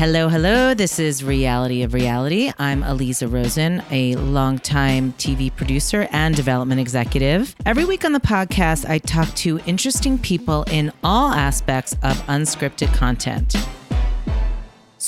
Hello, hello. This is Reality of Reality. I'm Aliza Rosen, a longtime TV producer and development executive. Every week on the podcast, I talk to interesting people in all aspects of unscripted content.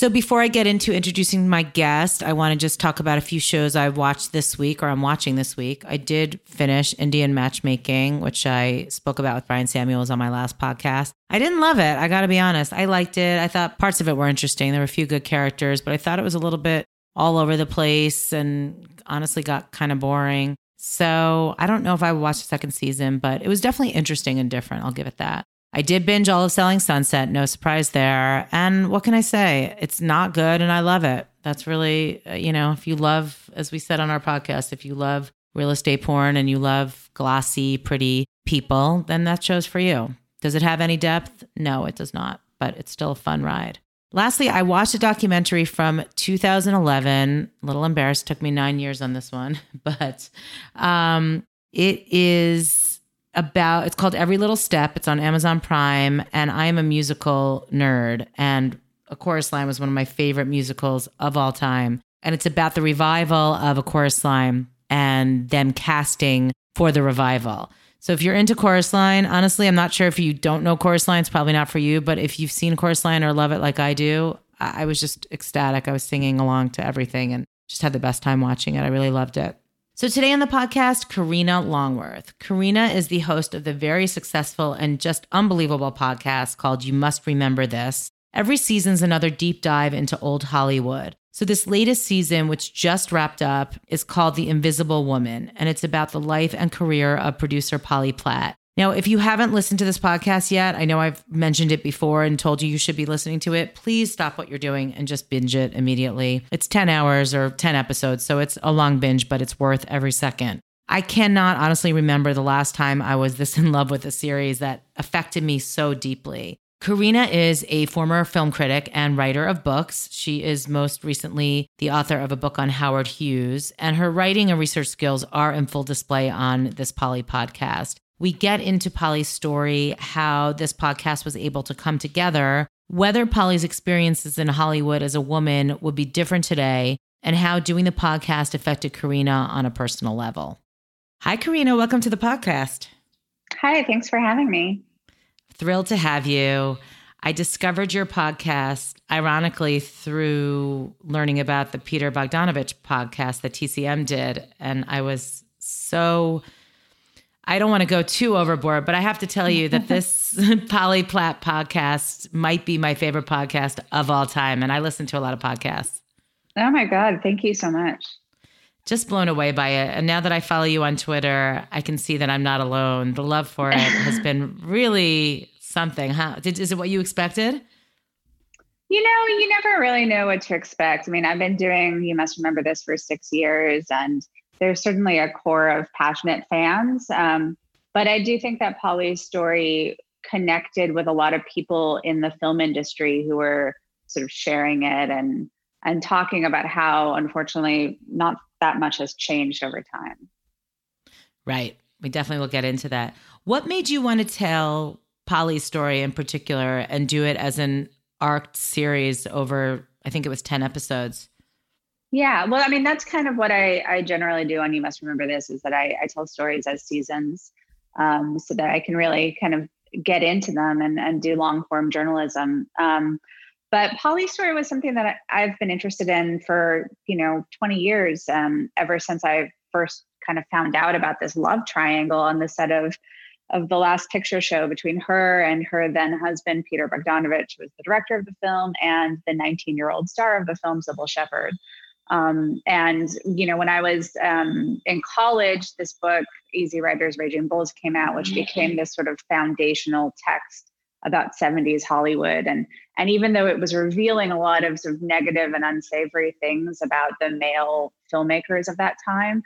So, before I get into introducing my guest, I want to just talk about a few shows I watched this week or I'm watching this week. I did finish Indian Matchmaking, which I spoke about with Brian Samuels on my last podcast. I didn't love it. I got to be honest. I liked it. I thought parts of it were interesting. There were a few good characters, but I thought it was a little bit all over the place and honestly got kind of boring. So, I don't know if I would watch the second season, but it was definitely interesting and different. I'll give it that. I did binge all of Selling Sunset, no surprise there. And what can I say? It's not good and I love it. That's really, uh, you know, if you love, as we said on our podcast, if you love real estate porn and you love glossy, pretty people, then that show's for you. Does it have any depth? No, it does not, but it's still a fun ride. Lastly, I watched a documentary from 2011. A little embarrassed, took me nine years on this one, but um, it is about it's called Every Little Step. It's on Amazon Prime, and I am a musical nerd. And A Chorus Line was one of my favorite musicals of all time. And it's about the revival of A Chorus Line and them casting for the revival. So if you're into Chorus Line, honestly, I'm not sure if you don't know Chorus Line, it's probably not for you. But if you've seen Chorus Line or love it like I do, I was just ecstatic. I was singing along to everything and just had the best time watching it. I really loved it. So, today on the podcast, Karina Longworth. Karina is the host of the very successful and just unbelievable podcast called You Must Remember This. Every season's another deep dive into old Hollywood. So, this latest season, which just wrapped up, is called The Invisible Woman, and it's about the life and career of producer Polly Platt. Now, if you haven't listened to this podcast yet, I know I've mentioned it before and told you you should be listening to it. Please stop what you're doing and just binge it immediately. It's 10 hours or 10 episodes, so it's a long binge, but it's worth every second. I cannot honestly remember the last time I was this in love with a series that affected me so deeply. Karina is a former film critic and writer of books. She is most recently the author of a book on Howard Hughes, and her writing and research skills are in full display on this Polly podcast. We get into Polly's story, how this podcast was able to come together, whether Polly's experiences in Hollywood as a woman would be different today, and how doing the podcast affected Karina on a personal level. Hi, Karina. Welcome to the podcast. Hi, thanks for having me. Thrilled to have you. I discovered your podcast, ironically, through learning about the Peter Bogdanovich podcast that TCM did. And I was so I don't want to go too overboard, but I have to tell you that this Polly Platt podcast might be my favorite podcast of all time. And I listen to a lot of podcasts. Oh my God. Thank you so much. Just blown away by it. And now that I follow you on Twitter, I can see that I'm not alone. The love for it has been really something. Huh? Did, is it what you expected? You know, you never really know what to expect. I mean, I've been doing You Must Remember This for six years. And there's certainly a core of passionate fans. Um, but I do think that Polly's story connected with a lot of people in the film industry who were sort of sharing it and and talking about how unfortunately not that much has changed over time. Right. We definitely will get into that. What made you want to tell Polly's story in particular and do it as an arced series over I think it was 10 episodes? Yeah, well, I mean, that's kind of what I, I generally do on You Must Remember This is that I, I tell stories as seasons um, so that I can really kind of get into them and, and do long form journalism. Um, but Polly's story was something that I've been interested in for, you know, 20 years, um, ever since I first kind of found out about this love triangle on the set of of the last picture show between her and her then husband Peter Bogdanovich, who was the director of the film, and the 19 year old star of the film, Cybill Shepherd. Um, and you know, when I was um, in college, this book, Easy Riders, Raging Bulls, came out, which became this sort of foundational text about 70s Hollywood. And and even though it was revealing a lot of sort of negative and unsavory things about the male filmmakers of that time,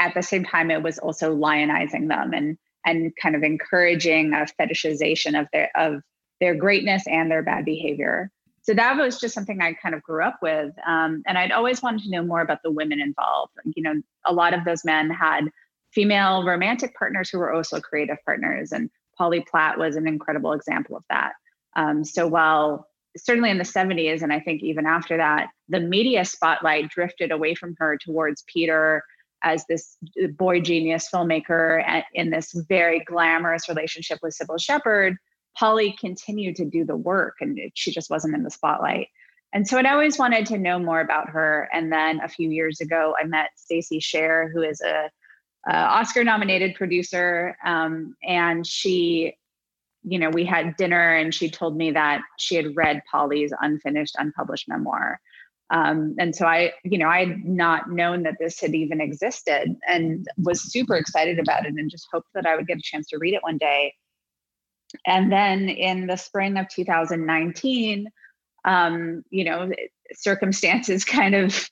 at the same time, it was also lionizing them and and kind of encouraging a fetishization of their of their greatness and their bad behavior so that was just something I kind of grew up with. Um, and I'd always wanted to know more about the women involved. You know, a lot of those men had female romantic partners who were also creative partners. And Polly Platt was an incredible example of that. Um, so while certainly in the 70s, and I think even after that, the media spotlight drifted away from her towards Peter as this boy genius filmmaker in this very glamorous relationship with Cybill Shepherd. Polly continued to do the work, and she just wasn't in the spotlight. And so I'd always wanted to know more about her. And then a few years ago, I met Stacey Sher, who is a, a Oscar-nominated producer, um, and she you know, we had dinner and she told me that she had read Polly's unfinished, unpublished memoir. Um, and so I, you know, I had not known that this had even existed and was super excited about it and just hoped that I would get a chance to read it one day. And then in the spring of 2019, um, you know, circumstances kind of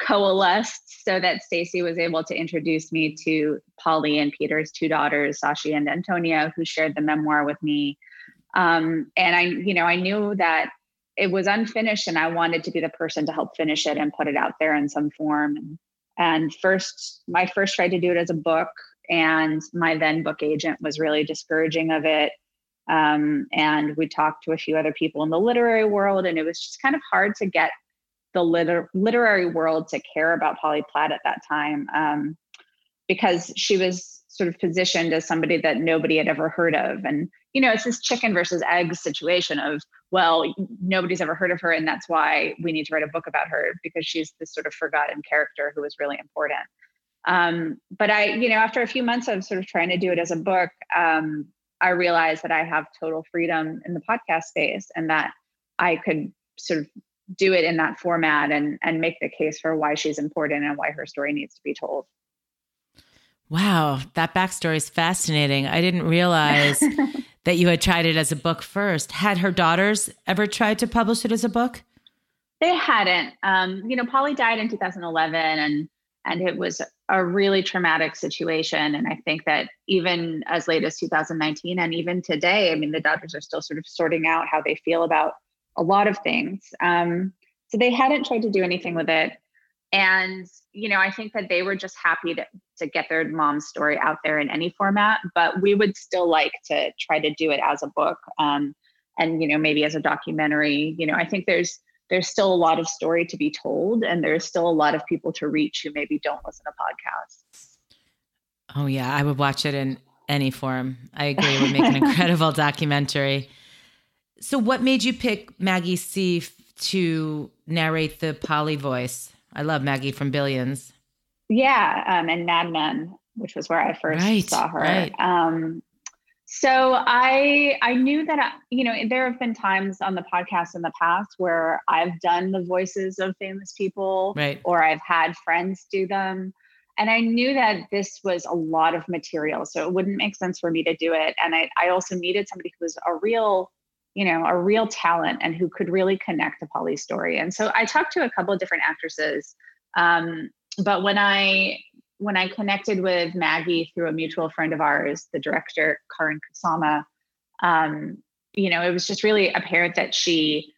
coalesced so that Stacey was able to introduce me to Polly and Peter's two daughters, Sashy and Antonia, who shared the memoir with me. Um, and I, you know, I knew that it was unfinished and I wanted to be the person to help finish it and put it out there in some form. And first, my first tried to do it as a book, and my then book agent was really discouraging of it. Um, and we talked to a few other people in the literary world, and it was just kind of hard to get the liter- literary world to care about Polly Platt at that time um, because she was sort of positioned as somebody that nobody had ever heard of. And, you know, it's this chicken versus egg situation of, well, nobody's ever heard of her, and that's why we need to write a book about her because she's this sort of forgotten character who was really important. Um, but I, you know, after a few months of sort of trying to do it as a book, um, I realized that I have total freedom in the podcast space and that I could sort of do it in that format and and make the case for why she's important and why her story needs to be told. Wow, that backstory is fascinating. I didn't realize that you had tried it as a book first. Had her daughters ever tried to publish it as a book? They hadn't. Um, you know, Polly died in 2011, and and it was a really traumatic situation. And I think that even as late as 2019, and even today, I mean, the daughters are still sort of sorting out how they feel about a lot of things. Um, so they hadn't tried to do anything with it. And, you know, I think that they were just happy to, to get their mom's story out there in any format, but we would still like to try to do it as a book. Um, and, you know, maybe as a documentary, you know, I think there's, there's still a lot of story to be told and there's still a lot of people to reach who maybe don't listen to podcasts. Oh yeah, I would watch it in any form. I agree. It would make an incredible documentary. So, what made you pick Maggie Siff to narrate the Polly voice? I love Maggie from Billions. Yeah, um, and Mad Men, which was where I first right, saw her. Right. Um, so I I knew that I, you know there have been times on the podcast in the past where I've done the voices of famous people, right. or I've had friends do them, and I knew that this was a lot of material, so it wouldn't make sense for me to do it. And I I also needed somebody who was a real you know, a real talent and who could really connect to Polly's story. And so I talked to a couple of different actresses. Um, but when I when I connected with Maggie through a mutual friend of ours, the director Karyn Kusama, um, you know, it was just really apparent that she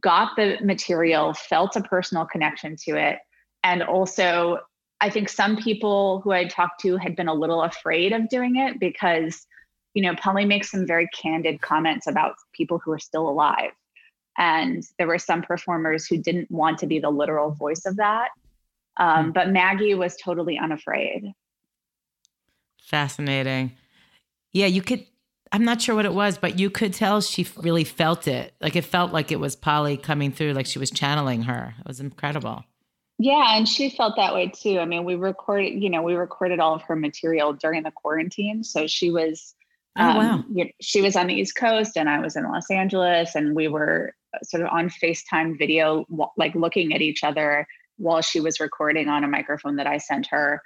got the material, felt a personal connection to it, and also I think some people who I talked to had been a little afraid of doing it because you know, Polly makes some very candid comments about people who are still alive. And there were some performers who didn't want to be the literal voice of that. Um, mm. But Maggie was totally unafraid. Fascinating. Yeah, you could, I'm not sure what it was, but you could tell she really felt it. Like it felt like it was Polly coming through, like she was channeling her. It was incredible. Yeah, and she felt that way too. I mean, we recorded, you know, we recorded all of her material during the quarantine. So she was Oh, um, wow. You know, she was on the East Coast and I was in Los Angeles, and we were uh, sort of on FaceTime video, like looking at each other while she was recording on a microphone that I sent her.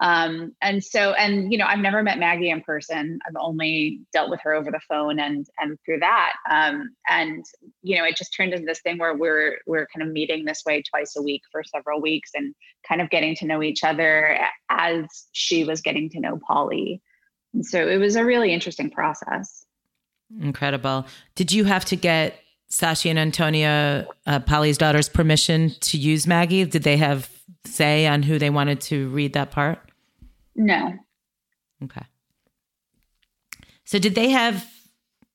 Um, and so, and you know, I've never met Maggie in person. I've only dealt with her over the phone and and through that. Um, and you know, it just turned into this thing where we're we're kind of meeting this way twice a week for several weeks and kind of getting to know each other as she was getting to know Polly. And so it was a really interesting process. Incredible. Did you have to get Sashy and Antonia, uh, Polly's daughter's permission to use Maggie? Did they have say on who they wanted to read that part? No. Okay. So did they have?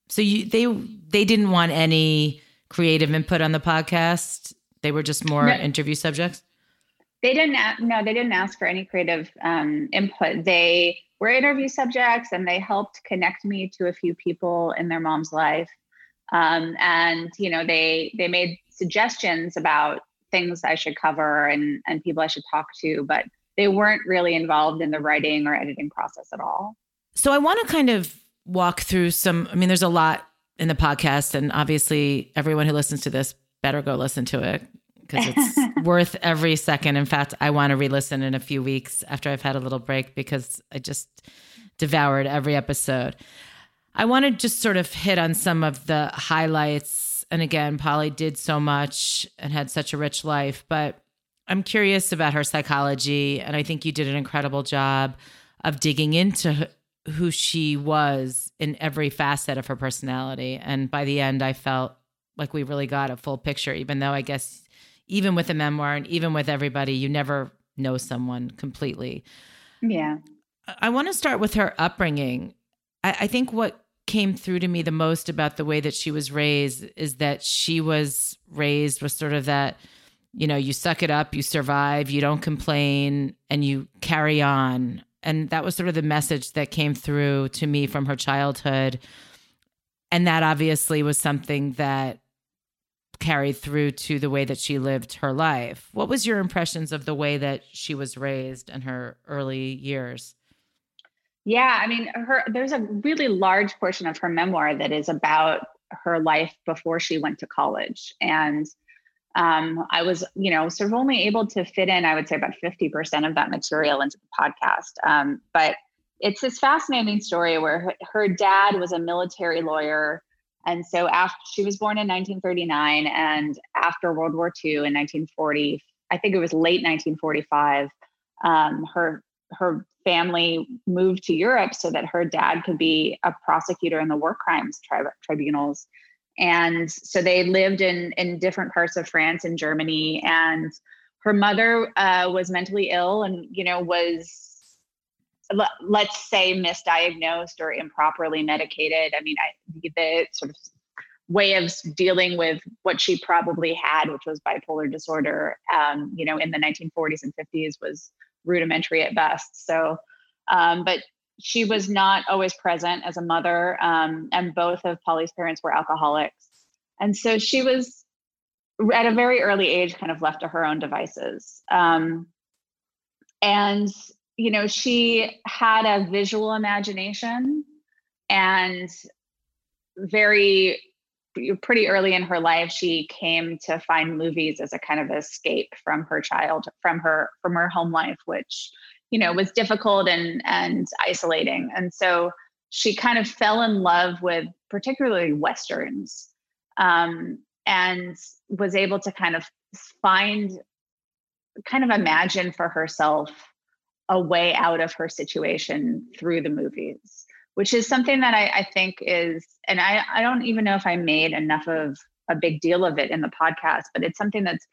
So you they they didn't want any creative input on the podcast? They were just more No. interview subjects? They didn't. No, they didn't ask for any creative um, input. They were interview subjects, and they helped connect me to a few people in their mom's life. Um, and you know, they they made suggestions about things I should cover and and people I should talk to, but they weren't really involved in the writing or editing process at all. So I want to kind of walk through some. I mean, there's a lot in the podcast, and obviously, everyone who listens to this better go listen to it because it's worth every second. In fact, I want to re-listen in a few weeks after I've had a little break because I just devoured every episode. I want to just sort of hit on some of the highlights. And again, Polly did so much and had such a rich life, but I'm curious about her psychology. And I think you did an incredible job of digging into who she was in every facet of her personality. And by the end, I felt like we really got a full picture, even though I guess even with a memoir and even with everybody, you never know someone completely. Yeah. I want to start with her upbringing. I, I think what came through to me the most about the way that she was raised is that she was raised with sort of that, you know, you suck it up, you survive, you don't complain, and you carry on. And that was sort of the message that came through to me from her childhood. And that obviously was something that carried through to the way that she lived her life. What was your impressions of the way that she was raised in her early years? Yeah, I mean, her there's a really large portion of her memoir that is about her life before she went to college. And um, I was, you know, sort of only able to fit in, I would say, about 50% of that material into the podcast. Um, but it's this fascinating story where her, her dad was a military lawyer. And so after she was born in 1939 and after World War II in 1940, I think it was late 1945, um, her her family moved to Europe so that her dad could be a prosecutor in the war crimes tri- tribunals. And so they lived in in different parts of France and Germany. And her mother uh, was mentally ill, and you know was le- let's say misdiagnosed or improperly medicated. I mean, I, the sort of way of dealing with what she probably had, which was bipolar disorder, um, you know, in the 1940s and 50s was rudimentary at best. So, um, but she was not always present as a mother, um, and both of Polly's parents were alcoholics. And so she was at a very early age kind of left to her own devices. Um, and, you know, she had a visual imagination and very pretty early in her life she came to find movies as a kind of escape from her child from her from her home life which you know was difficult and and isolating. And so she kind of fell in love with particularly westerns um, and was able to kind of find kind of imagine for herself a way out of her situation through the movies which is something that I, I, think is, and I, I don't even know if I made enough of a big deal of it in the podcast, but it's something that's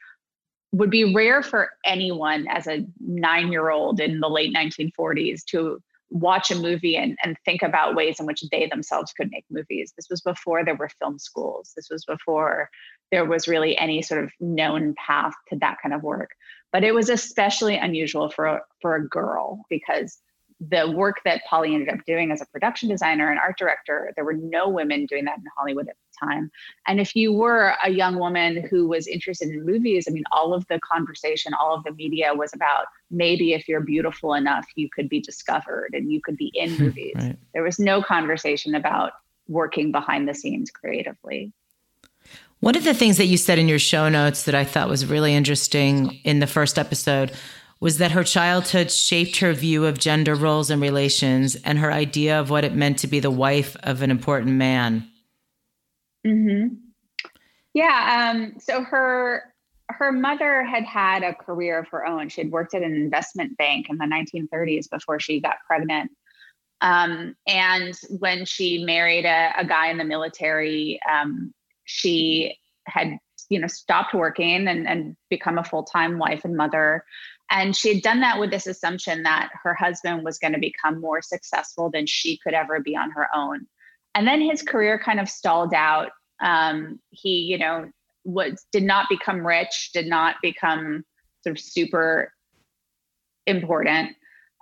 would be rare for anyone as a nine year old in the late 1940s to watch a movie and, and think about ways in which they themselves could make movies. This was before there were film schools. This was before there was really any sort of known path to that kind of work. But it was especially unusual for a, for a girl because the work that Polly ended up doing as a production designer and art director, there were no women doing that in Hollywood at the time. And if you were a young woman who was interested in movies, I mean, all of the conversation, all of the media was about maybe if you're beautiful enough, you could be discovered and you could be in hmm, movies. right. There was no conversation about working behind the scenes creatively. One of the things that you said in your show notes that I thought was really interesting in the first episode was that her childhood shaped her view of gender roles and relations and her idea of what it meant to be the wife of an important man. Mm-hmm. Yeah. Um, so her her mother had had a career of her own. She had worked at an investment bank in the 1930s before she got pregnant. Um, and when she married a, a guy in the military, um, she had you know stopped working and, and become a full-time wife and mother and she had done that with this assumption that her husband was going to become more successful than she could ever be on her own. And then his career kind of stalled out Um, he, you know, was did not become rich, did not become sort of super important.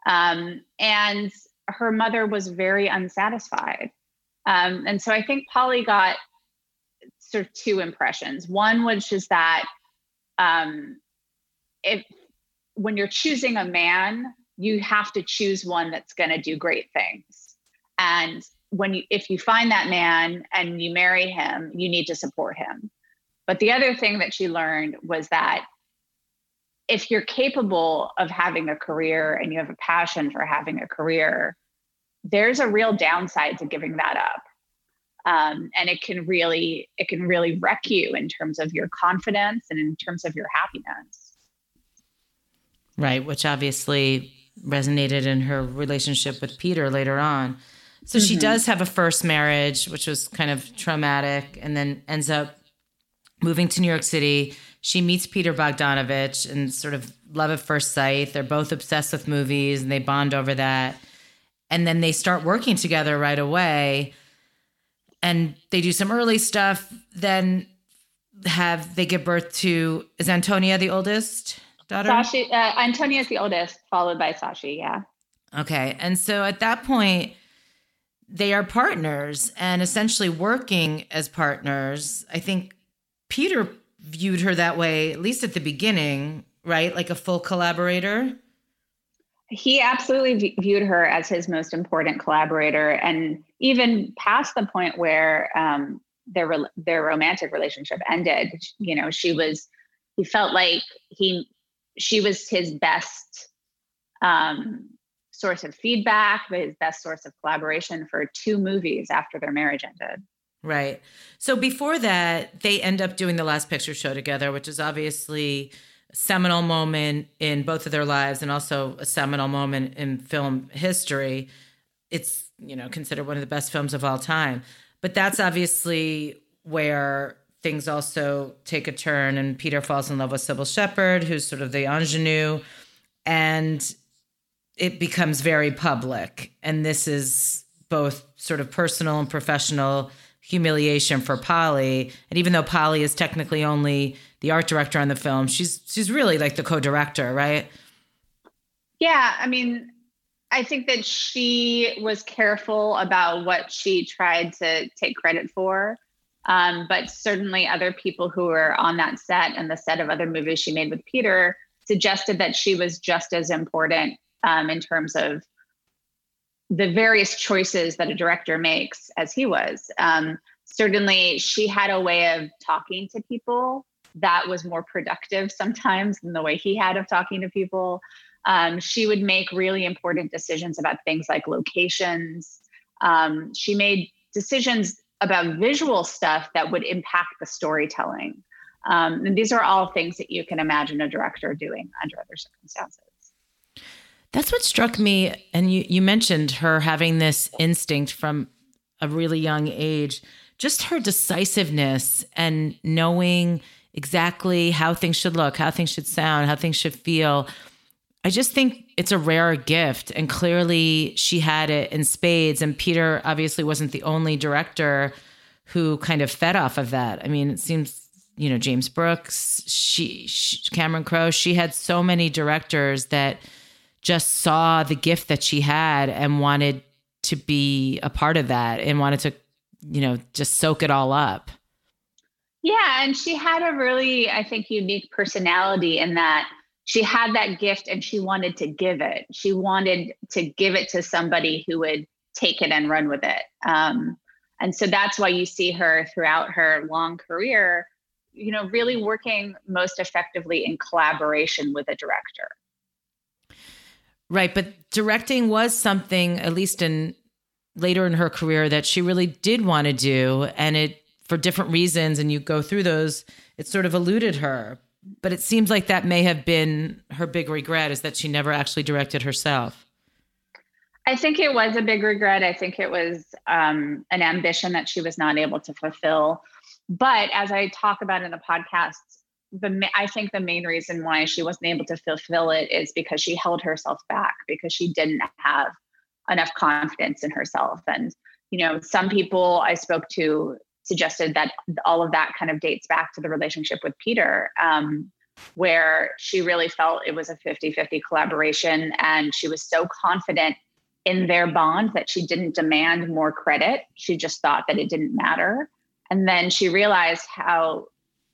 Um, and her mother was very unsatisfied. Um, and so I think Polly got sort of two impressions. One which is that um, when you're choosing a man, you have to choose one that's going to do great things. And when you if you find that man and you marry him, you need to support him. But the other thing that she learned was that if you're capable of having a career and you have a passion for having a career, there's a real downside to giving that up. Um, and it can really it can really wreck you in terms of your confidence and in terms of your happiness right which obviously resonated in her relationship with peter later on. So mm-hmm. she does have a first marriage which was kind of traumatic and then ends up moving to new york city. She meets peter bogdanovich and sort of love at first sight. They're both obsessed with movies and they bond over that. And then they start working together right away. And they do some early stuff then have they give birth to is antonia the oldest daughter? Sashi uh, antonia is the oldest followed by sashy yeah. Okay and so at that point they are partners and essentially working as partners. I think peter viewed her that way at least at the beginning right? Like a full collaborator? He absolutely viewed her as his most important collaborator and even past the point where um, their their romantic relationship ended you know she was he felt like he she was his best um, source of feedback but his best source of collaboration for two movies after their marriage ended right so before that they end up doing the last picture show together which is obviously a seminal moment in both of their lives and also a seminal moment in film history. It's, you know, considered one of the best films of all time. But that's obviously where things also take a turn and Peter falls in love with Cybill Shepherd, who's sort of the ingenue, and it becomes very public. And this is both sort of personal and professional humiliation for Polly. And even though Polly is technically only the art director on the film, she's she's really like the co-director, right? Yeah, I mean, I think that she was careful about what she tried to take credit for. Um, but certainly other people who were on that set and the set of other movies she made with Peter suggested that she was just as important um, in terms of the various choices that a director makes as he was. Um, certainly, she had a way of talking to people that was more productive sometimes than the way he had of talking to people. Um, she would make really important decisions about things like locations. Um, she made decisions about visual stuff that would impact the storytelling. Um, and these are all things that you can imagine a director doing under other circumstances. That's what struck me. And you, you mentioned her having this instinct from a really young age, just her decisiveness and knowing exactly how things should look, how things should sound, how things should feel. I just think it's a rare gift. And clearly she had it in spades. And Peter obviously wasn't the only director who kind of fed off of that. I mean, it seems, you know, James Brooks, she, she Cameron Crowe, she had so many directors that just saw the gift that she had and wanted to be a part of that and wanted to, you know, just soak it all up. Yeah, and she had a really, I think, unique personality in that she had that gift and she wanted to give it. She wanted to give it to somebody who would take it and run with it. Um, and so that's why you see her throughout her long career, you know, really working most effectively in collaboration with a director. Right. But directing was something, at least in later in her career, that she really did want to do. And it, for different reasons, and you go through those, it sort of eluded her. But it seems like that may have been her big regret is that she never actually directed herself. I think it was a big regret. I think it was um, an ambition that she was not able to fulfill. But as I talk about in the podcast, the I think the main reason why she wasn't able to fulfill it is because she held herself back because she didn't have enough confidence in herself. And you know, some people I spoke to suggested that all of that kind of dates back to the relationship with Peter, um, where she really felt it was a 50 50 collaboration. And she was so confident in their bond that she didn't demand more credit. She just thought that it didn't matter. And then she realized how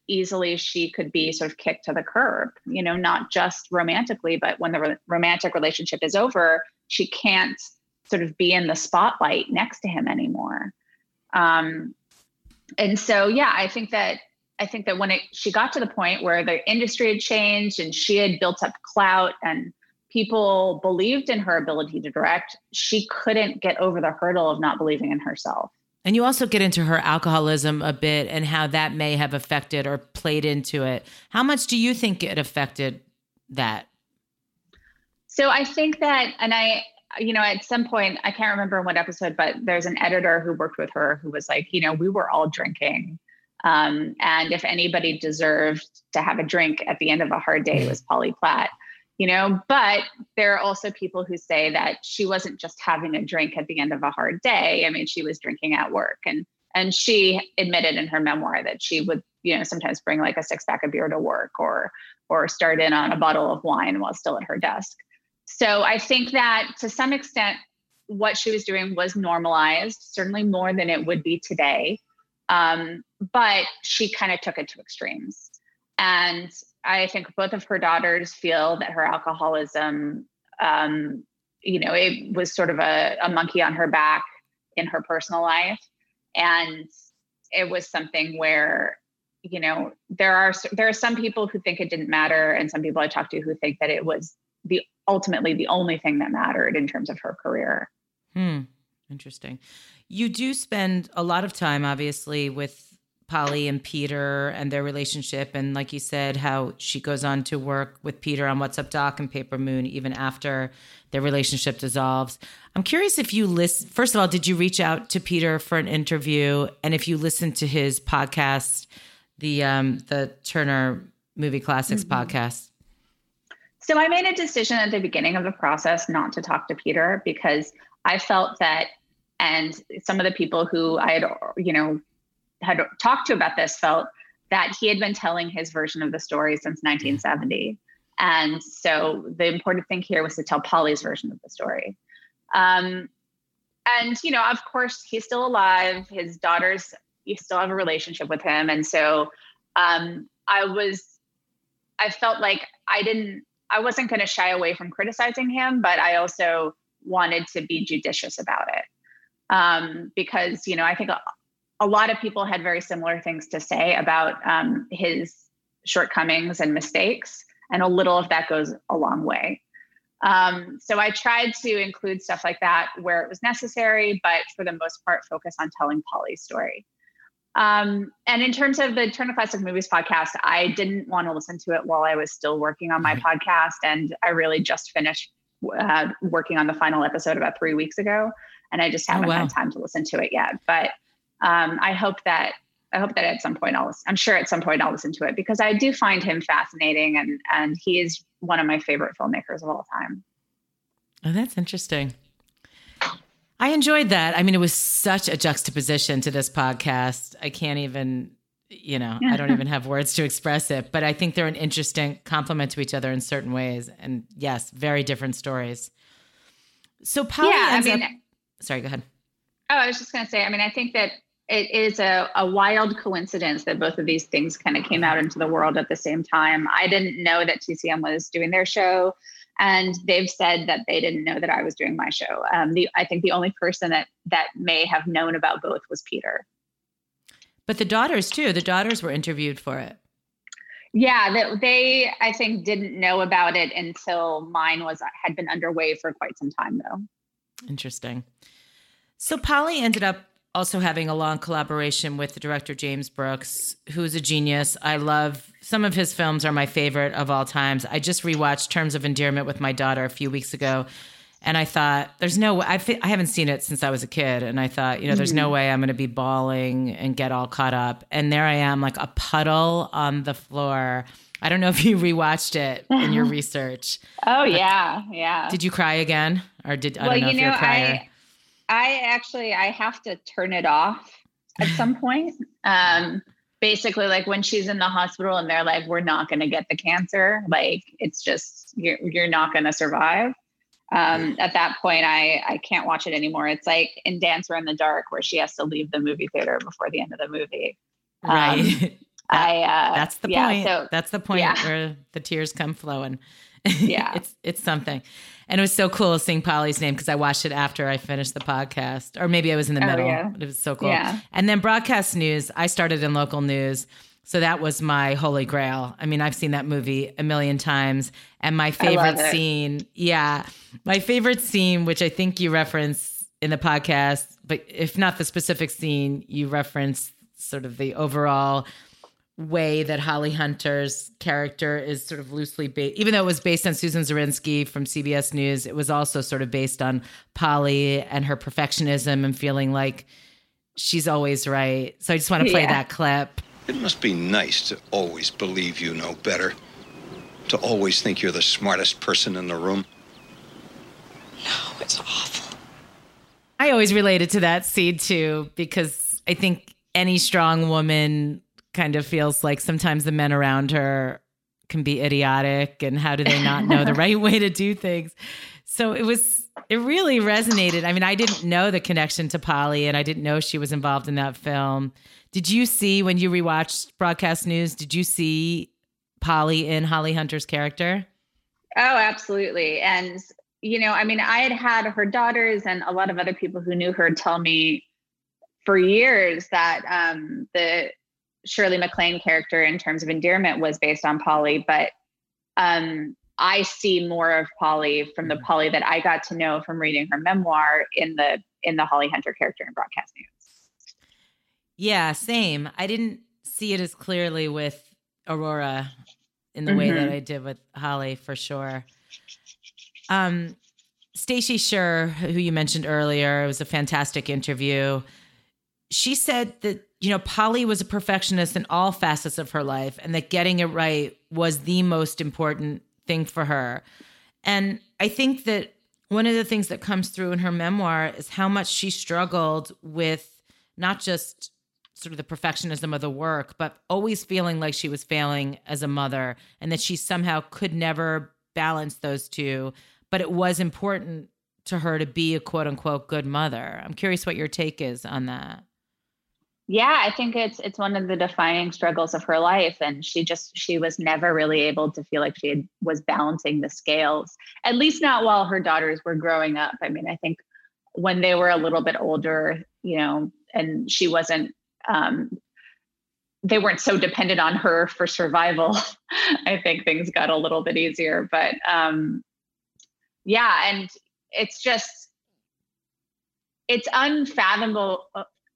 easily she could be sort of kicked to the curb, you know, not just romantically, but when the re- romantic relationship is over, she can't sort of be in the spotlight next to him anymore. Um, and so, yeah, I think that I think that when it she got to the point where the industry had changed and she had built up clout and people believed in her ability to direct, she couldn't get over the hurdle of not believing in herself. And you also get into her alcoholism a bit and how that may have affected or played into it. How much do you think it affected that? So I think that, and I, you know, at some point, I can't remember what episode, but there's an editor who worked with her who was like, you know, we were all drinking. Um, and if anybody deserved to have a drink at the end of a hard day, it was Polly Platt you know but there are also people who say that she wasn't just having a drink at the end of a hard day i mean she was drinking at work and and she admitted in her memoir that she would you know sometimes bring like a six pack of beer to work or or start in on a bottle of wine while still at her desk so i think that to some extent what she was doing was normalized certainly more than it would be today um, but she kind of took it to extremes and I think both of her daughters feel that her alcoholism, um, you know, it was sort of a, a monkey on her back in her personal life. And it was something where, you know, there are there are some people who think it didn't matter, and some people I talked to who think that it was the ultimately the only thing that mattered in terms of her career. Hmm. Interesting. You do spend a lot of time, obviously, with Polly and Peter and their relationship. And like you said, how she goes on to work with Peter on What's Up Doc and Paper Moon even after their relationship dissolves. I'm curious if you list, first of all, did you reach out to Peter for an interview? And if you listened to his podcast, the, um, the Turner Movie Classics mm-hmm. podcast? So I made a decision at the beginning of the process not to talk to Peter because I felt that and some of the people who I had, you know, had talked to about this felt that he had been telling his version of the story since 1970. And so the important thing here was to tell Polly's version of the story. Um, and, you know, of course, he's still alive. His daughters, you still have a relationship with him. And so um, I was, I felt like I didn't, I wasn't going to shy away from criticizing him, but I also wanted to be judicious about it. Um, because, you know, I think a lot of people had very similar things to say about um, his shortcomings and mistakes, and a little of that goes a long way. Um, so I tried to include stuff like that where it was necessary, but for the most part, focus on telling Polly's story. Um, and in terms of the Turner Classic Movies podcast, I didn't want to listen to it while I was still working on my mm-hmm. podcast, and I really just finished uh, working on the final episode about three weeks ago, and I just oh, haven't oh, wow. had time to listen to it yet. But um, I hope that I hope that at some point I'll I'm sure at some point I'll listen to it because I do find him fascinating and and he is one of my favorite filmmakers of all time. Oh, that's interesting. I enjoyed that. I mean, it was such a juxtaposition to this podcast. I can't even, you know, I don't even have words to express it, but I think they're an interesting complement to each other in certain ways. And yes, very different stories. So Polly yeah, I mean, up, sorry, go ahead. Oh, I was just going to say, I mean, I think that it is a, a wild coincidence that both of these things kind of came out into the world at the same time. I didn't know that TCM was doing their show, and they've said that they didn't know that I was doing my show. Um, the I think the only person that that may have known about both was Peter. But the daughters too. The daughters were interviewed for it. Yeah, that they I think didn't know about it until mine was had been underway for quite some time though. Interesting. So Polly ended up also having a long collaboration with the director James Brooks, who's a genius. I love some of his films are my favorite of all times. I just rewatched Terms of Endearment with my daughter a few weeks ago. And I thought, there's no way, I've, I haven't seen it since I was a kid. And I thought, you know, there's no mm-hmm. way I'm going to be bawling and get all caught up. And there I am, like a puddle on the floor. I don't know if you rewatched it in your research. oh, yeah. Yeah. Did you cry again? Or did, I don't know you if know, you're a crier. I, I actually I have to turn it off at some point. Um, basically, like when she's in the hospital and they're like, "We're not going to get the cancer. Like it's just you're you're not going to survive." Um, at that point, I I can't watch it anymore. It's like in Dancer in the Dark, where she has to leave the movie theater before the end of the movie. Um, right. That, I uh, that's the yeah, point. So, that's the point yeah. where the tears come flowing. Yeah, it's it's something, and it was so cool seeing Polly's name because I watched it after I finished the podcast, or maybe I was in the oh, middle. Yeah. But it was so cool. Yeah. And then broadcast news. I started in local news. So that was my holy grail. I mean, I've seen that movie a million times. And my favorite scene, yeah, my favorite scene, which I think you reference in the podcast, but if not the specific scene, you reference sort of the overall way that Holly Hunter's character is sort of loosely based, even though it was based on Susan Zirinsky from CBS News, it was also sort of based on Polly and her perfectionism and feeling like she's always right. So I just want to play yeah. that clip. It must be nice to always believe you know better, to always think you're the smartest person in the room. No, it's awful. I always related to that scene too, because I think any strong woman kind of feels like sometimes the men around her can be idiotic and how do they not know the right way to do things. So it was it really resonated. I mean, I didn't know the connection to Polly and I didn't know she was involved in that film. Did you see when you rewatched broadcast news, did you see Polly in Holly Hunter's character? Oh, absolutely. And you know, I mean, I had had her daughters and a lot of other people who knew her tell me for years that um, the Shirley MacLaine character in terms of endearment was based on Polly, but um, I see more of Polly from the mm-hmm. Polly that I got to know from reading her memoir in the in the Holly Hunter character in broadcast news. Yeah, same. I didn't see it as clearly with Aurora in the mm-hmm. way that mm-hmm. I did with Holly for sure. Um, Stacey Sher, who you mentioned earlier, it was a fantastic interview. She said that you know, Polly was a perfectionist in all facets of her life, and that getting it right was the most important thing for her. And I think that one of the things that comes through in her memoir is how much she struggled with not just sort of the perfectionism of the work, but always feeling like she was failing as a mother and that she somehow could never balance those two. But it was important to her to be a quote unquote good mother. I'm curious what your take is on that yeah i think it's it's one of the defining struggles of her life and she just she was never really able to feel like she had, was balancing the scales at least not while her daughters were growing up. I mean i think when they were a little bit older you know and she wasn't um, they weren't so dependent on her for survival i think things got a little bit easier but um yeah and it's just it's unfathomable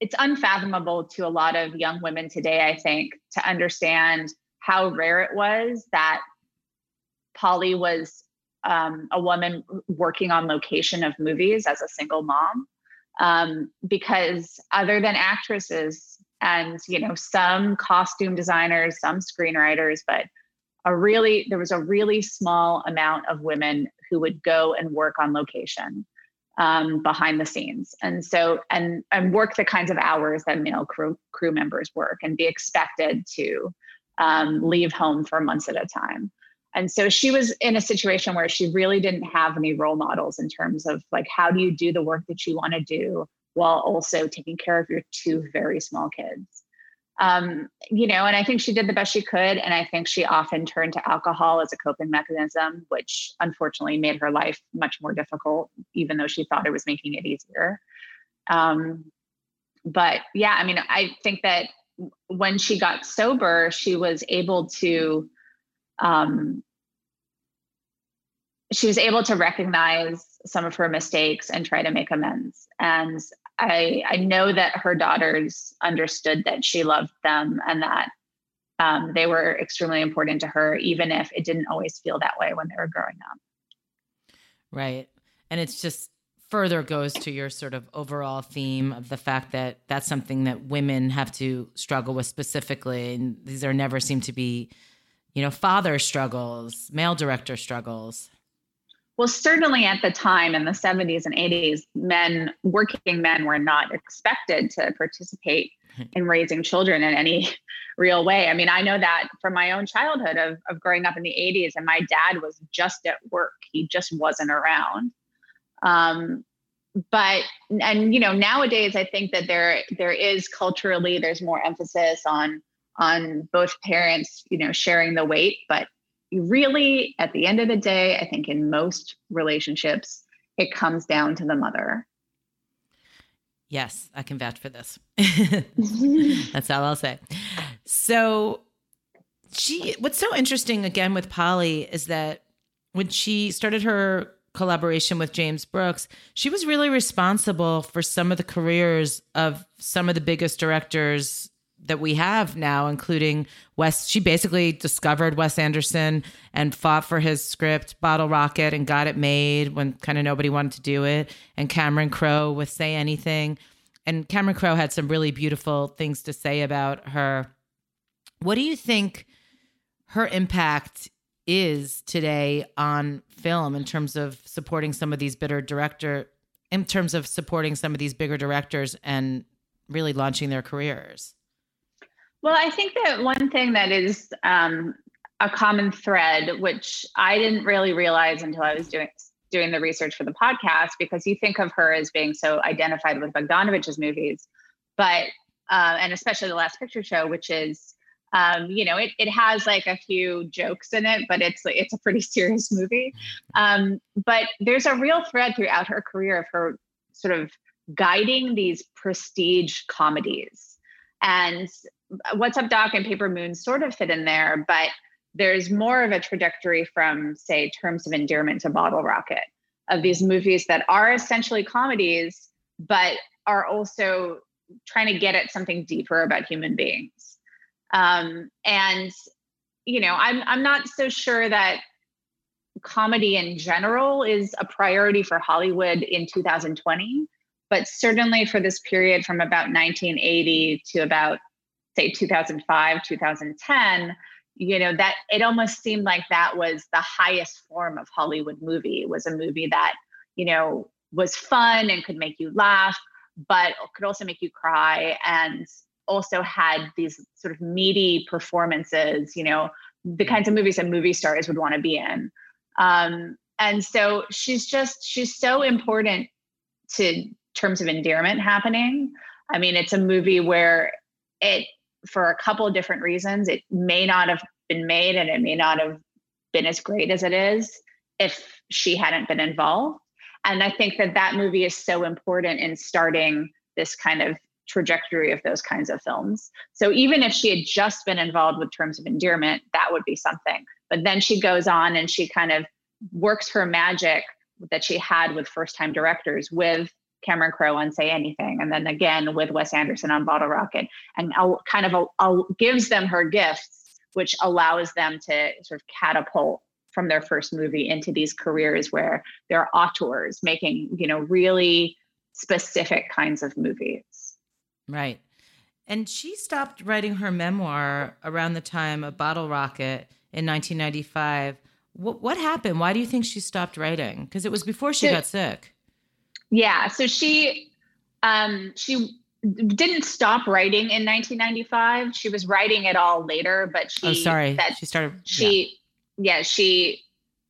it's unfathomable to a lot of young women today, I think, to understand how rare it was that Polly was um, a woman working on location of movies as a single mom. Um, because other than actresses and you know some costume designers, some screenwriters, but a really there was a really small amount of women who would go and work on location um, behind the scenes. And so and and work the kinds of hours that male crew crew members work and be expected to um, leave home for months at a time. And so she was in a situation where she really didn't have any role models in terms of like how do you do the work that you want to do while also taking care of your two very small kids um, you know, and I think she did the best she could. And I think she often turned to alcohol as a coping mechanism, which unfortunately made her life much more difficult, even though she thought it was making it easier. Um, but yeah, I mean, I think that when she got sober, she was able to, um, she was able to recognize some of her mistakes and try to make amends. And I I know that her daughters understood that she loved them and that um, they were extremely important to her, even if it didn't always feel that way when they were growing up. Right, and it's just further goes to your sort of overall theme of the fact that that's something that women have to struggle with specifically, and these are never seem to be, you know, father struggles, male director struggles. Well, certainly at the time in the 70s and 80s, men, working men, were not expected to participate in raising children in any real way. I mean, I know that from my own childhood of, of growing up in the 80s, and my dad was just at work, he just wasn't around. Um, but and you know nowadays i think that there there is culturally there's more emphasis on on both parents you know sharing the weight but really at the end of the day i think in most relationships it comes down to the mother. Yes i can vouch for this. That's all i'll say. So she what's so interesting again with polly is that when she started her collaboration with James Brooks, she was really responsible for some of the careers of some of the biggest directors that we have now, including Wes. She basically discovered Wes Anderson and fought for his script, Bottle Rocket, and got it made when kind of nobody wanted to do it. And Cameron Crowe with Say Anything. And Cameron Crowe had some really beautiful things to say about her. What do you think her impact is today on film in terms of supporting some of these bitter director in terms of supporting some of these bigger directors and really launching their careers well i think that one thing that is um, a common thread which i didn't really realize until i was doing doing the research for the podcast because you think of her as being so identified with bogdanovich's movies but uh, and especially the last picture show which is um, you know, it, it has like a few jokes in it, but it's it's a pretty serious movie. Um, but there's a real thread throughout her career of her sort of guiding these prestige comedies. And What's Up Doc and Paper Moon sort of fit in there, but there's more of a trajectory from, say, Terms of Endearment to Bottle Rocket of these movies that are essentially comedies, but are also trying to get at something deeper about human beings. Um, and you know, I'm I'm not so sure that comedy in general is a priority for Hollywood in 2020, but certainly for this period from about 1980 to about say 2005 2010 you know that it almost seemed like that was the highest form of hollywood movie it was a movie that you know was fun and could make you laugh but could also make you cry and also had these sort of meaty performances, you know, the kinds of movies that movie stars would want to be in. Um, and so she's just, she's so important to terms of endearment happening. I mean, it's a movie where it, for a couple of different reasons, it may not have been made and it may not have been as great as it is if she hadn't been involved. And I think that that movie is so important in starting this kind of trajectory of those kinds of films. So even if she had just been involved with Terms of Endearment, that would be something. But then she goes on and she kind of works her magic that she had with first time directors with Cameron Crowe on Say Anything, and then again with Wes Anderson on Bottle Rocket, and kind of a, gives them her gifts, which allows them to sort of catapult from their first movie into these careers where they're auteurs making, you know, really specific kinds of movies. Right. And she stopped writing her memoir around the time of Bottle Rocket in 1995. What, what happened? Why do you think she stopped writing? Because it was before she so, got sick. Yeah. So she um, she didn't stop writing in 1995. She was writing it all later, but she. Oh, sorry. That she started. She, yeah, yeah she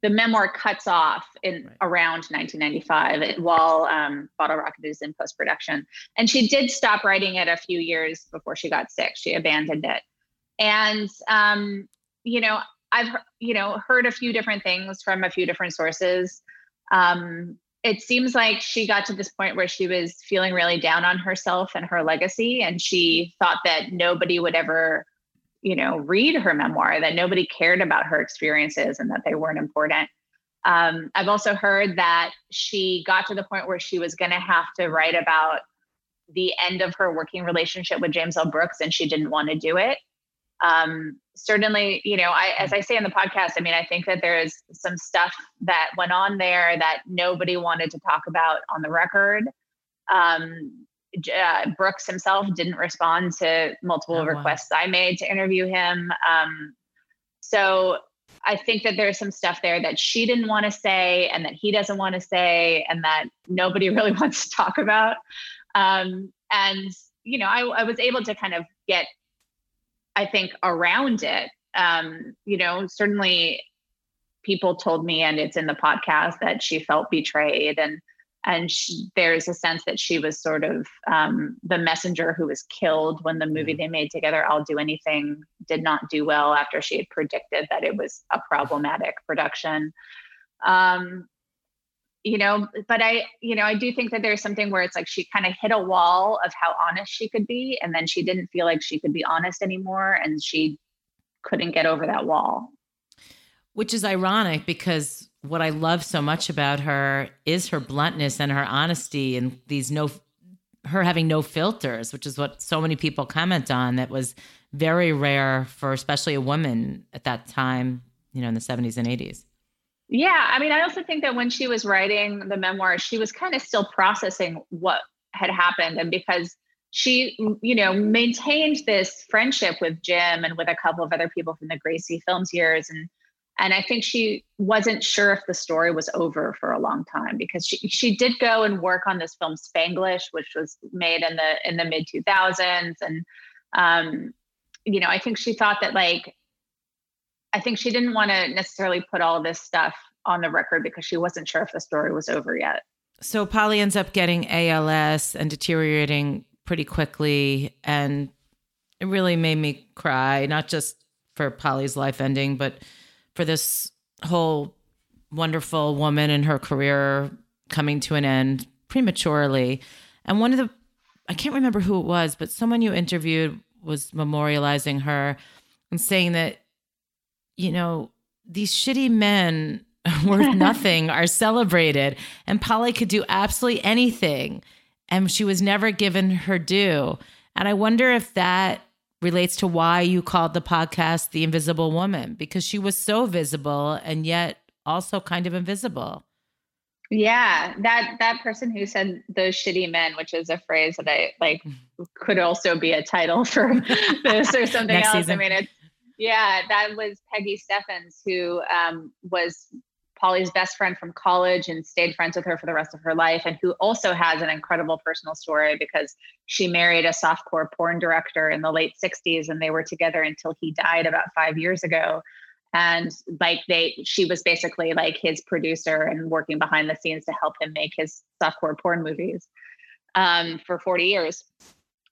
the memoir cuts off in right. around 1995 while um, Bottle Rocket is in post production. And she did stop writing it a few years before she got sick. She abandoned it. And, um, you know, I've, you know, heard a few different things from a few different sources. Um, it seems like she got to this point where she was feeling really down on herself and her legacy. And she thought that nobody would ever you know, read her memoir, that nobody cared about her experiences and that they weren't important. Um, I've also heard that she got to the point where she was going to have to write about the end of her working relationship with James L. Brooks, and she didn't want to do it. Um, certainly, you know, I, as I say in the podcast, I mean, I think that there's some stuff that went on there that nobody wanted to talk about on the record. Um, uh, Brooks himself didn't respond to multiple oh, requests wow. I made to interview him. Um, so I think that there's some stuff there that she didn't want to say and that he doesn't want to say and that nobody really wants to talk about. Um, and, you know, I, I, was able to kind of get, I think, around it. Um, you know, certainly people told me, and it's in the podcast, that she felt betrayed and and she, there's a sense that she was sort of um, the messenger who was killed when the movie mm-hmm. they made together i'll do anything did not do well after she had predicted that it was a problematic production um, you know but i you know i do think that there's something where it's like she kind of hit a wall of how honest she could be and then she didn't feel like she could be honest anymore and she couldn't get over that wall which is ironic because what I love so much about her is her bluntness and her honesty and these no her having no filters, which is what so many people comment on that was very rare for especially a woman at that time, you know, in the 70s and 80s. Yeah, I mean, I also think that when she was writing the memoir, she was kind of still processing what had happened and because she you know maintained this friendship with Jim and with a couple of other people from the Gracie Films years and and I think she wasn't sure if the story was over for a long time because she she did go and work on this film Spanglish, which was made in the in the mid 2000s, and um, you know I think she thought that like I think she didn't want to necessarily put all this stuff on the record because she wasn't sure if the story was over yet. So Polly ends up getting ALS and deteriorating pretty quickly, and it really made me cry, not just for Polly's life ending, but for this whole wonderful woman and her career coming to an end prematurely. And one of the, I can't remember who it was, but someone you interviewed was memorializing her and saying that, you know, these shitty men worth nothing are celebrated. And Polly could do absolutely anything. And she was never given her due. And I wonder if that relates to why you called the podcast The Invisible Woman because she was so visible and yet also kind of invisible. Yeah, that that person who said those shitty men, which is a phrase that I like mm-hmm. could also be a title for this or something else. Season. I mean, it's yeah, that was Peggy Steffens, who um, was Polly's best friend from college and stayed friends with her for the rest of her life, and who also has an incredible personal story because she married a softcore porn director in the late 60s and they were together until he died about five years ago. And like they, she was basically like his producer and working behind the scenes to help him make his softcore porn movies um, for 40 years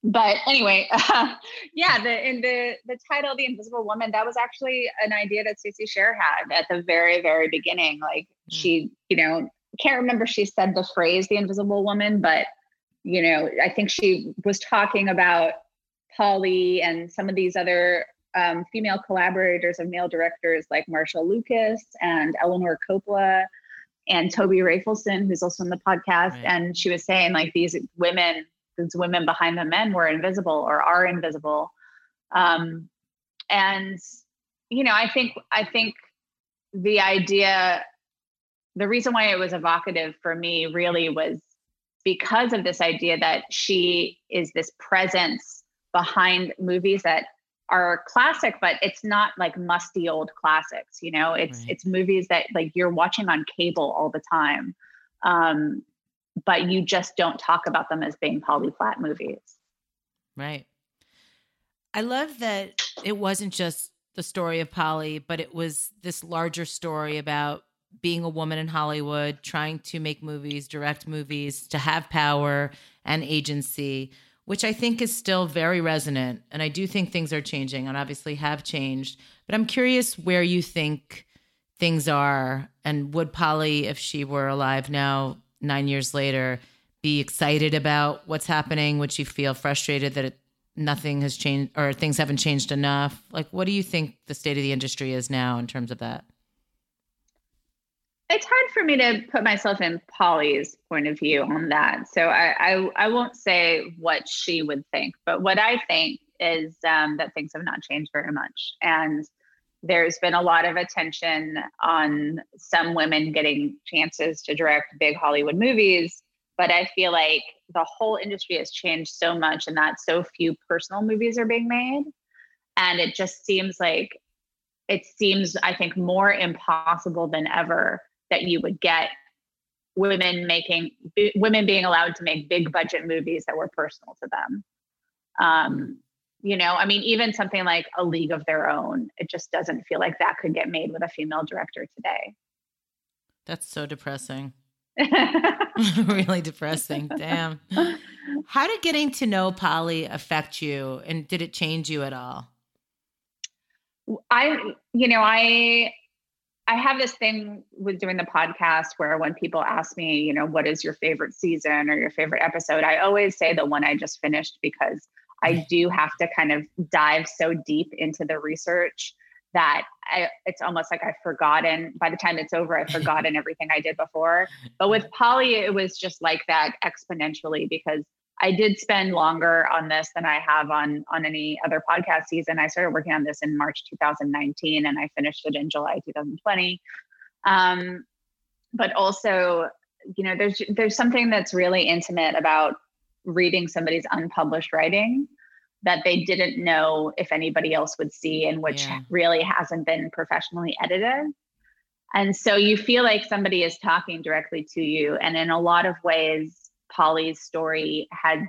but anyway, uh, yeah, the in the the title, "The Invisible Woman," that was actually an idea that Stacey Sher had at the very very beginning. Like mm. she, you know, can't remember she said the phrase "the Invisible Woman," but you know, I think she was talking about Polly and some of these other um, female collaborators of male directors like Marcia Lucas and Eleanor Coppola and Toby Rafelson, who's also on the podcast. Right. And she was saying like these women these women behind the men were invisible or are invisible. Um, and you know i think i think the idea the reason why it was evocative for me really was because of this idea that she is this presence behind movies that are classic but it's not like musty old classics you know? It's right. it's movies that like you're watching on cable all the time. Um but you just don't talk about them as being Polly Platt movies. Right. I love that it wasn't just the story of Polly, but it was this larger story about being a woman in Hollywood, trying to make movies, direct movies, to have power and agency, which I think is still very resonant. And I do think things are changing and obviously have changed. But I'm curious where you think things are and would Polly, if she were alive now, nine years later be excited about what's happening? Would you feel frustrated that it, nothing has changed or things haven't changed enough? Like, what do you think the state of the industry is now in terms of that? It's hard for me to put myself in Polly's point of view on that. So I, I, I won't say what she would think, but what I think is um, that things have not changed very much. And there's been a lot of attention on some women getting chances to direct big Hollywood movies, but I feel like the whole industry has changed so much and that so few personal movies are being made. And it just seems like it seems, I think, more impossible than ever that you would get women making women being allowed to make big budget movies that were personal to them. Um, you know, I mean, even something like A League of Their Own, it just doesn't feel like that could get made with a female director today. That's so depressing. really depressing. Damn. How did getting to know Polly affect you and did it change you at all? I, you know, I I have this thing with doing the podcast where when people ask me, you know, what is your favorite season or your favorite episode, I always say the one I just finished because I do have to kind of dive so deep into the research that I, it's almost like I've forgotten by the time it's over, I've forgotten everything I did before. But with Polly, it was just like that exponentially because I did spend longer on this than I have on on any other podcast season. I started working on this in March 2019 and I finished it in July 2020. Um, but also, you know, there's there's something that's really intimate about reading somebody's unpublished writing that they didn't know if anybody else would see and which yeah. really hasn't been professionally edited. And so you feel like somebody is talking directly to you. And in a lot of ways, Polly's story had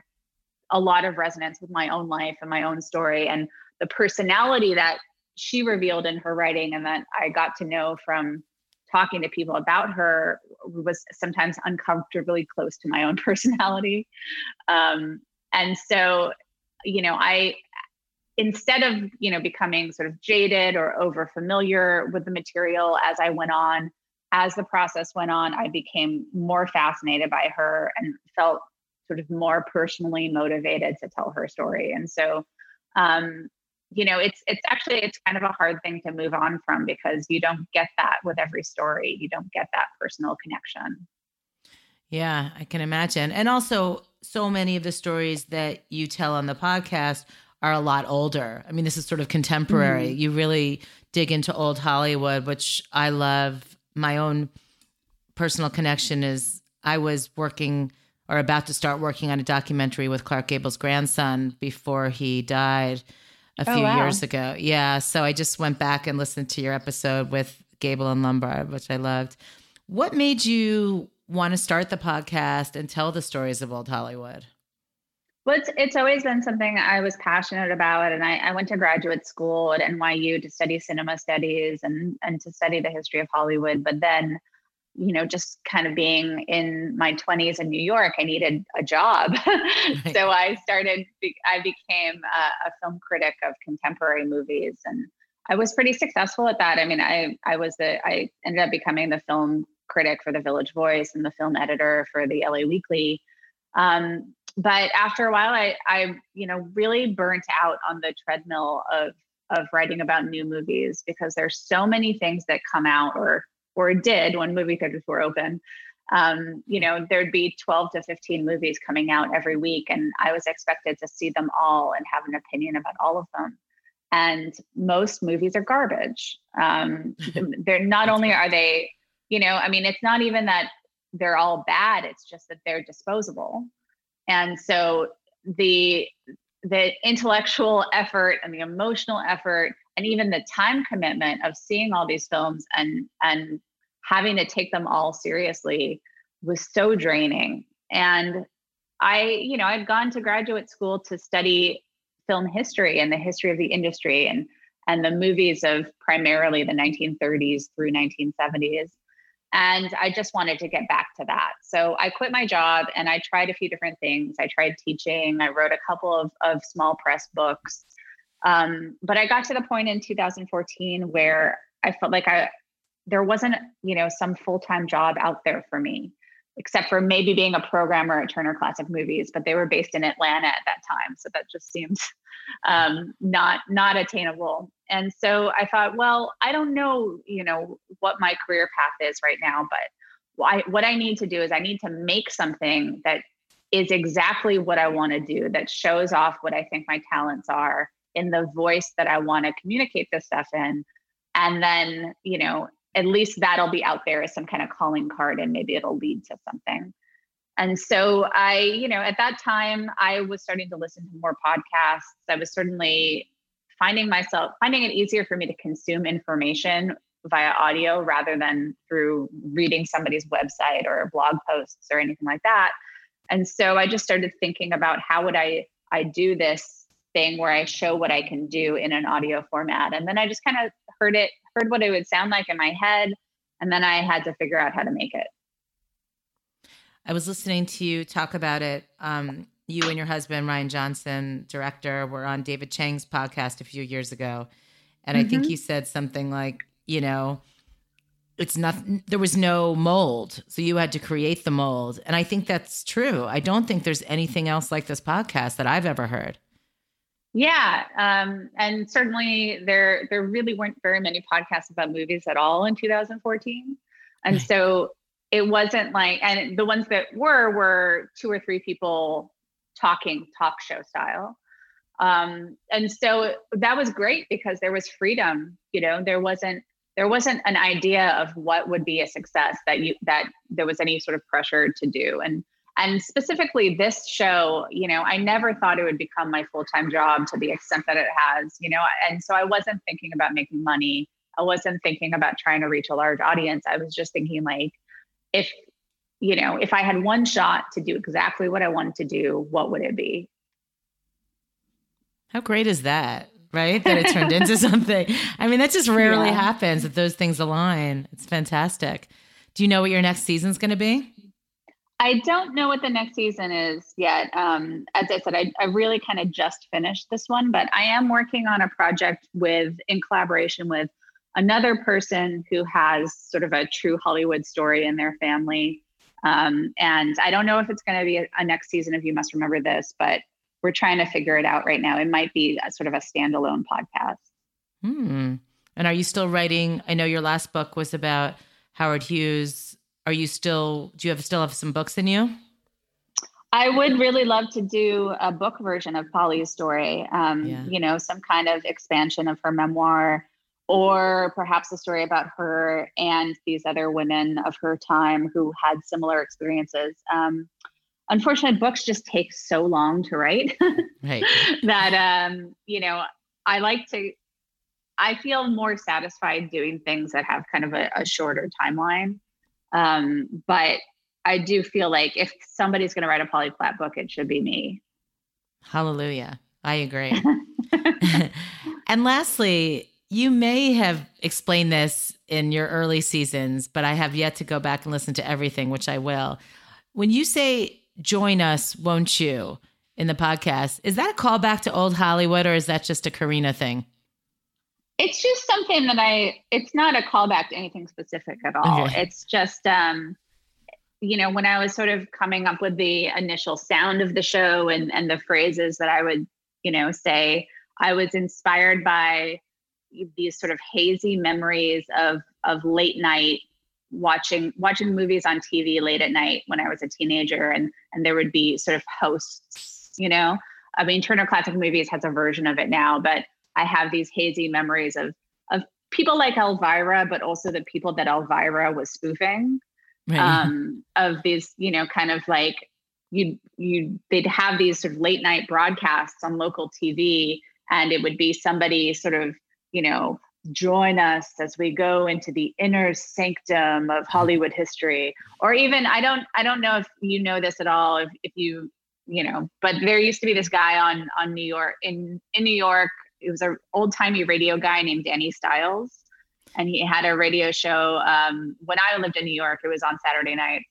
a lot of resonance with my own life and my own story. And the personality that she revealed in her writing and that I got to know from talking to people about her was sometimes uncomfortably close to my own personality. Um, and so you know, I instead of you know becoming sort of jaded or over familiar with the material as I went on, as the process went on, I became more fascinated by her and felt sort of more personally motivated to tell her story. And so, um, you know, it's it's actually it's kind of a hard thing to move on from because you don't get that with every story. You don't get that personal connection. Yeah, I can imagine. And also, so many of the stories that you tell on the podcast are a lot older. I mean, this is sort of contemporary. Mm. You really dig into old Hollywood, which I love. My own personal connection is I was working or about to start working on a documentary with Clark Gable's grandson before he died a oh, few wow. years ago. Yeah. So I just went back and listened to your episode with Gable and Lombard, which I loved. What made you want to start the podcast and tell the stories of old Hollywood? Well, it's, it's always been something I was passionate about. And I, I went to graduate school at NYU to study cinema studies and, and to study the history of Hollywood. But then, you know, just kind of being in my 20s in New York, I needed a job. Right. so I started, I became a, a film critic of contemporary movies. And I was pretty successful at that. I mean, I, I was the, I ended up becoming the film critic for the Village Voice and the film editor for the LA Weekly. Um, but after a while, I, I, you know, really burnt out on the treadmill of of writing about new movies because there's so many things that come out or or did when movie theaters were open. Um, you know, there'd be 12 to 15 movies coming out every week, and I was expected to see them all and have an opinion about all of them. And most movies are garbage. Um, they're not only are they you know i mean it's not even that they're all bad it's just that they're disposable and so the the intellectual effort and the emotional effort and even the time commitment of seeing all these films and and having to take them all seriously was so draining and i you know i'd gone to graduate school to study film history and the history of the industry and and the movies of primarily the 1930s through 1970s and I just wanted to get back to that. So I quit my job and I tried a few different things. I tried teaching, I wrote a couple of, of small press books. Um, but I got to the point in 2014 where I felt like I there wasn't, you know, some full-time job out there for me, except for maybe being a programmer at Turner Classic Movies, but they were based in Atlanta at that time. So that just seems um, not not attainable. And so I thought, well, I don't know, you know, what my career path is right now, but I, what I need to do is I need to make something that is exactly what I want to do, that shows off what I think my talents are in the voice that I want to communicate this stuff in. And then, you know, at least that'll be out there as some kind of calling card and maybe it'll lead to something. And so I, you know, at that time, I was starting to listen to more podcasts. I was certainly finding myself finding it easier for me to consume information via audio rather than through reading somebody's website or blog posts or anything like that. And so I just started thinking about how would I I do this thing where I show what I can do in an audio format. And then I just kind of heard it, heard what it would sound like in my head. And then I had to figure out how to make it. I was listening to you talk about it. Um, you and your husband, Rian Johnson, director, were on David Chang's podcast a few years ago. And mm-hmm. I think he mm-hmm. said something like, you know, it's nothing there was no mold so you had to create the mold and i think that's true i don't think there's anything else like this podcast that i've ever heard yeah um, and certainly there there really weren't very many podcasts about movies at all in 2014 and so it wasn't like and the ones that were were two or three people talking talk show style. Um, and so that was great because there was freedom you know there wasn't there wasn't an idea of what would be a success that you that there was any sort of pressure to do. And and specifically this show you know i never thought it would become my full-time job to the extent that it has you know and so i wasn't thinking about making money i wasn't thinking about trying to reach a large audience i was just thinking like if you know if i had one shot to do exactly what i wanted to do what would it be how great is that right? That it turned into something. I mean, that just rarely yeah. happens that those things align. It's fantastic. Do you know what your next season's going to be? I don't know what the next season is yet. Um, as I said, I, I really kind of just finished this one, but I am working on a project with, in collaboration with another person who has sort of a true Hollywood story in their family. Um, and I don't know if it's going to be a, a next season of You Must Remember This, but we're trying to figure it out right now. It might be a, sort of a standalone podcast. Hmm. And are you still writing? I know your last book was about Howard Hughes. Are you still? Do you have still have some books in you? I would really love to do a book version of Polly's story. Um, yeah. You know, some kind of expansion of her memoir, or perhaps a story about her and these other women of her time who had similar experiences. Um, unfortunately books just take so long to write right. that um you know i like to i feel more satisfied doing things that have kind of a, a shorter timeline um but i do feel like if somebody's going to write a polly platt book it should be me hallelujah i agree and lastly you may have explained this in your early seasons but i have yet to go back and listen to everything which i will when you say join us, won't you, in the podcast. Is that a callback to old Hollywood or is that just a Karina thing? It's just something that I, it's not a callback to anything specific at all. Okay. It's just, um, you know, when I was sort of coming up with the initial sound of the show and, and the phrases that I would, you know, say, I was inspired by these sort of hazy memories of of late night watching watching movies on TV late at night when I was a teenager, and and there would be sort of hosts. You know, I mean, Turner Classic Movies has a version of it now, but I have these hazy memories of of people like Elvira, but also the people that Elvira was spoofing. Right. Um, of these, you know, kind of like you you they'd have these sort of late night broadcasts on local TV, and it would be somebody sort of you know join us as we go into the inner sanctum of Hollywood history. Or even I don't I don't know if you know this at all, if, if you you know, but there used to be this guy on on New York in in New York. It was an old timey radio guy named Danny Stiles, and he had a radio show. Um, when I lived in New York, it was on Saturday night,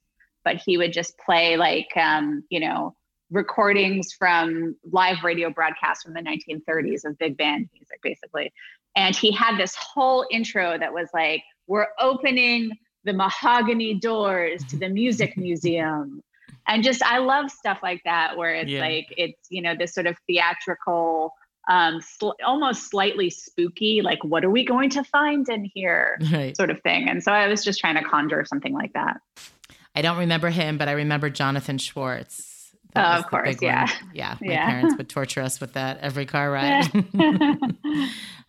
but he would just play like um, you know recordings from live radio broadcasts from the 1930s of big band music, basically. And he had this whole intro that was like, we're opening the mahogany doors to the music museum. And just, I love stuff like that, where it's yeah. like, it's, you know, this sort of theatrical, um, sl- almost slightly spooky, like, what are we going to find in here right. sort of thing. And so I was just trying to conjure something like that. I don't remember him, but I remember Jonathan Schwartz. Oh, of course, yeah. Yeah, my yeah. parents would torture us with that every car ride.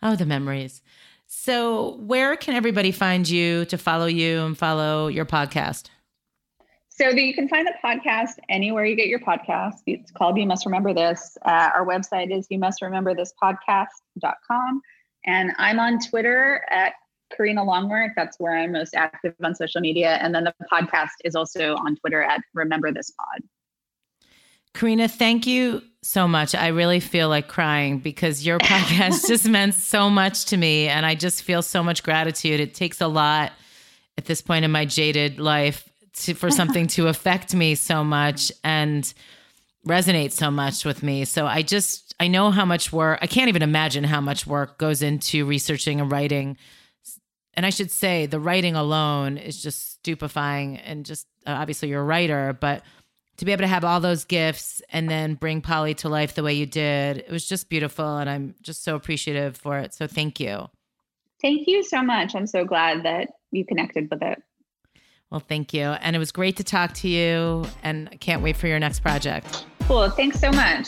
oh, the memories. So, where can everybody find you to follow you and follow your podcast? So that you can find the podcast anywhere you get your podcast. It's called You Must Remember This. Uh, our website is you must remember this podcast.com. And I'm on Twitter at Karina Longworth. That's where I'm most active on social media. And then the podcast is also on Twitter at Remember This Pod. Karina, thank you so much. I really feel like crying because your podcast just meant so much to me. And I just feel so much gratitude. It takes a lot at this point in my jaded life to, for something to affect me so much and resonate so much with me. So I just, I know how much work, I can't even imagine how much work goes into researching and writing. And I should say, the writing alone is just stupefying. And just uh, obviously, you're a writer, but to be able to have all those gifts and then bring Polly to life the way you did, it was just beautiful. And I'm just so appreciative for it. So thank you. Thank you so much. I'm so glad that you connected with it. Well, thank you. And it was great to talk to you. And can't wait for your next project. Cool. Thanks so much.